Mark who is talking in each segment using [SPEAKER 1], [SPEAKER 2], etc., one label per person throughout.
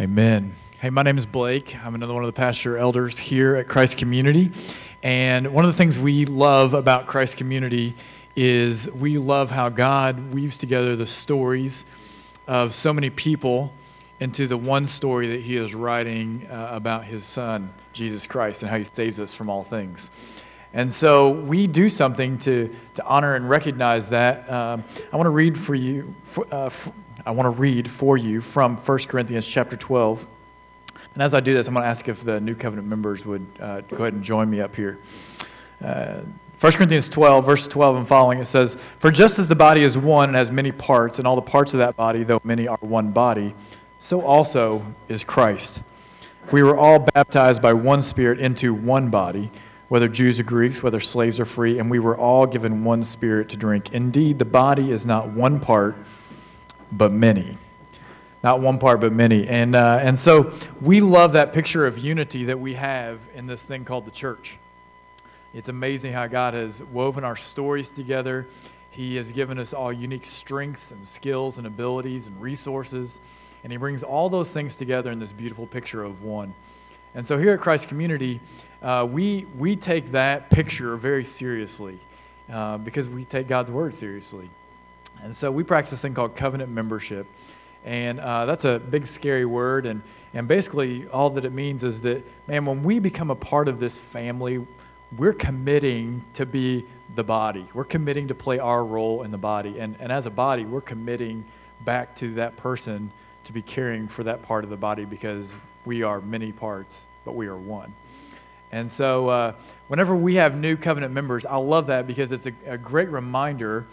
[SPEAKER 1] Amen. Hey, my name is Blake. I'm another one of the pastor elders here at Christ Community. And one of the things we love about Christ Community is we love how God weaves together the stories of so many people into the one story that He is writing uh, about His Son, Jesus Christ, and how He saves us from all things. And so we do something to, to honor and recognize that. Um, I want to read for you. For, uh, for, I want to read for you from 1 Corinthians chapter 12. And as I do this, I'm going to ask if the New Covenant members would uh, go ahead and join me up here. Uh, 1 Corinthians 12, verse 12 and following, it says, For just as the body is one and has many parts, and all the parts of that body, though many are one body, so also is Christ. If we were all baptized by one Spirit into one body, whether Jews or Greeks, whether slaves or free, and we were all given one Spirit to drink. Indeed, the body is not one part, but many. Not one part but many. And, uh, and so we love that picture of unity that we have in this thing called the church. It's amazing how god has woven our stories together. He has given us all unique strengths and skills and abilities and resources. And he brings all those things together in this beautiful picture of one and so here at christ community uh, we, we take that picture very seriously uh, because we take god's word seriously and so we practice this thing called covenant membership and uh, that's a big, scary word. And, and basically, all that it means is that, man, when we become a part of this family, we're committing to be the body. We're committing to play our role in the body. And, and as a body, we're committing back to that person to be caring for that part of the body because we are many parts, but we are one. And so, uh, whenever we have new covenant members, I love that because it's a, a great reminder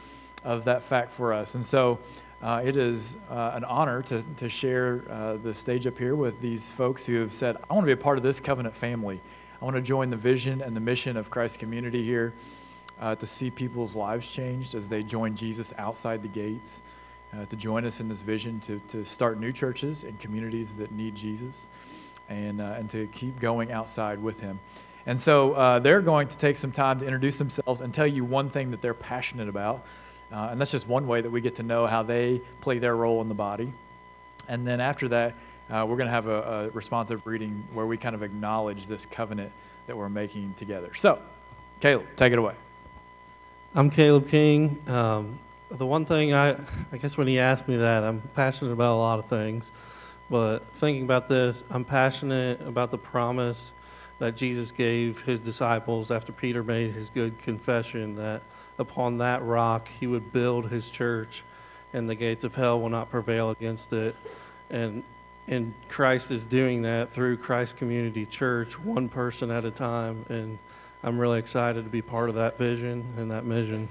[SPEAKER 1] of that fact for us. And so, uh, it is uh, an honor to, to share uh, the stage up here with these folks who have said, I want to be a part of this covenant family. I want to join the vision and the mission of Christ community here uh, to see people's lives changed as they join Jesus outside the gates, uh, to join us in this vision to, to start new churches and communities that need Jesus, and, uh, and to keep going outside with him. And so they're going to take some time to introduce themselves and tell you one thing that they're passionate about. Uh, and that's just one way that we get to know how they play their role in the body. And then after that, uh, we're going to have a, a, responsive reading where we kind of acknowledge this covenant that we're making together. So, Caleb, take it away.
[SPEAKER 2] I'm Caleb King. Um, the one thing I, I guess when he asked me that, I'm passionate about a lot of things. But thinking about this, I'm passionate about the promise that Jesus gave his disciples after Peter made his good confession that upon that rock he would build his church, and the gates of hell will not prevail against it. And and Christ is doing that through Christ Community Church, one person at a time. And I'm really excited to be part of that vision and that mission.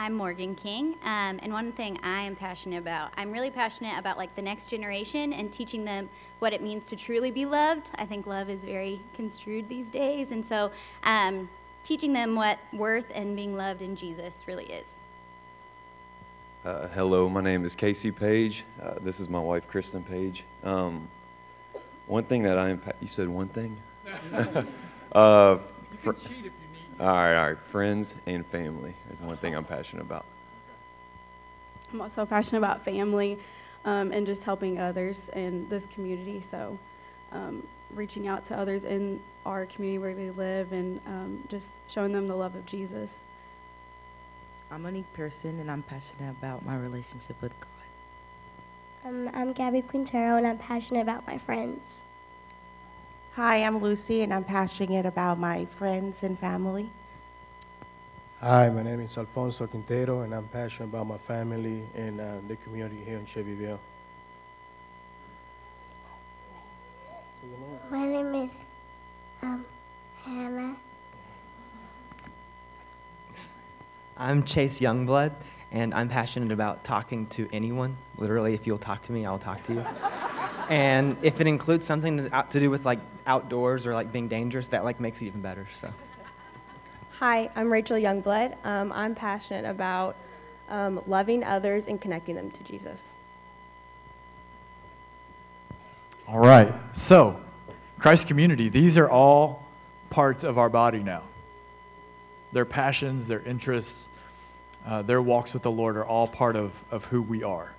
[SPEAKER 3] I'm Morgan King, um, and one thing I am passionate about, I'm really passionate about like the next generation and teaching them what it means to truly be loved. I think love is very construed these days, and so um, teaching them what worth and being loved in Jesus really is.
[SPEAKER 4] Uh, hello, my name is Casey Page. Uh, this is my wife, Kristen Page. Um, one thing that I am, you said one thing?
[SPEAKER 1] uh, fr-
[SPEAKER 4] all right, all right. Friends and family is one thing I'm passionate about.
[SPEAKER 5] I'm also passionate about family um, and just helping others in this community. So, um, reaching out to others in our community where we live and um, just showing them the love of Jesus.
[SPEAKER 6] I'm a Monique Pearson, and I'm passionate about my relationship with God.
[SPEAKER 7] Um, I'm Gabby Quintero, and I'm passionate about my friends.
[SPEAKER 8] Hi, I'm Lucy, and I'm passionate about my friends and family.
[SPEAKER 9] Hi, my name is Alfonso Quintero, and I'm passionate about my family and uh, the community here in Shelbyville.
[SPEAKER 7] My name is um, Hannah.
[SPEAKER 10] I'm Chase Youngblood, and I'm passionate about talking to anyone. Literally, if you'll talk to me, I'll talk to you. And if it includes something to do with like outdoors or like being dangerous, that like makes it even better. So.
[SPEAKER 11] Hi, I'm Rachel Youngblood. Um, I'm passionate about um, loving others and connecting them to Jesus.
[SPEAKER 1] All right. So, Christ community, these are all parts of our body now. Their passions, their interests, uh, their walks with the Lord are all part of, of who we are.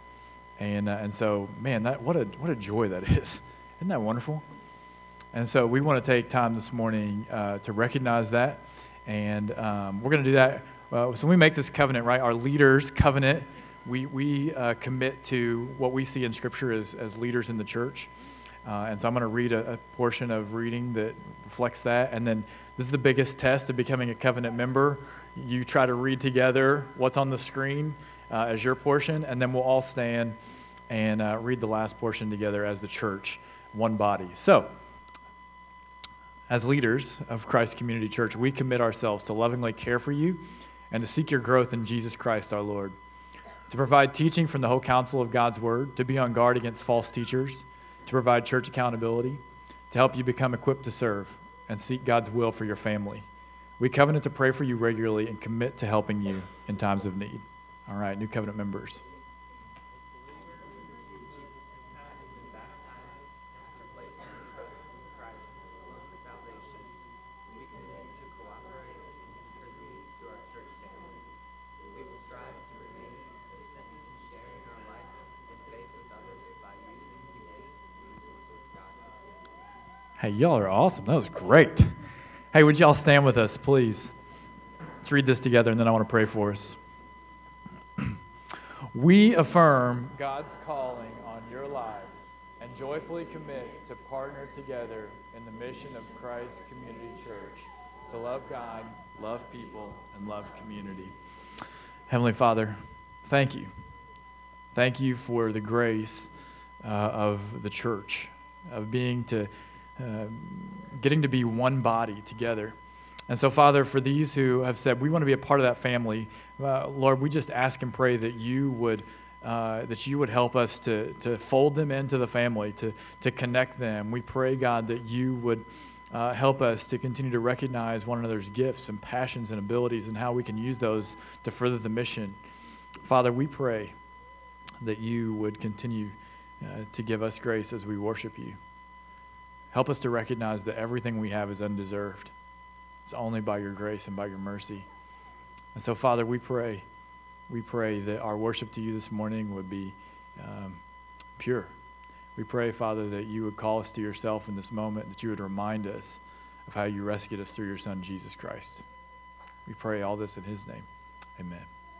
[SPEAKER 1] And, uh, and so, man, that, what, a, what a joy that is. Isn't that wonderful? And so we want to take time this morning uh, to recognize that. And um, we're going to do that. Uh, so we make this covenant, right? Our leaders' covenant. We, we uh, commit to what we see in Scripture as, as leaders in the church. Uh, and so I'm going to read a, a, portion of reading that reflects that. And then this is the biggest test of becoming a covenant member. You try to read together what's on the screen uh, as your portion, and then we'll all stand and uh, read the last portion together as the church, one body. So, as leaders of Christ Community Church, we commit ourselves to lovingly care for you and to seek your growth in Jesus Christ our Lord, to provide teaching from the whole counsel of God's Word, to be on guard against false teachers, to provide church accountability, to help you become equipped to serve and seek God's will for your family. We covenant to pray for you regularly and commit to helping you in times of need. All right, new covenant members. Hey, y'all are awesome. That was great. Hey, would y'all stand with us, please? Let's read this together, and then I want to pray for us. We affirm God's calling on your lives and joyfully commit to partner together in the mission of Christ Community Church to love God, love people, and love community. Heavenly Father, thank you. Thank you for the grace uh, of the church, of being to uh, getting to be one body together. And so, Father, for these who have said, we want to be a part of that family, uh, Lord, we just ask and pray that you would. Uh, that you would help us to, to fold them into the family, to, to connect them. We pray, God, that you would uh, help us to continue to recognize one another's gifts and passions and abilities and how we can use those to further the mission. Father, we pray that you would continue uh, to give us grace as we worship you. Help us to recognize that everything we have is undeserved. It's only by your grace and by your mercy. And so, Father, we pray, we pray that our worship to you this morning would be um, pure. We pray, Father, that you would call us to yourself in this moment, that you would remind us of how you rescued us through your Son, Jesus Christ. We pray all this in his name. Amen.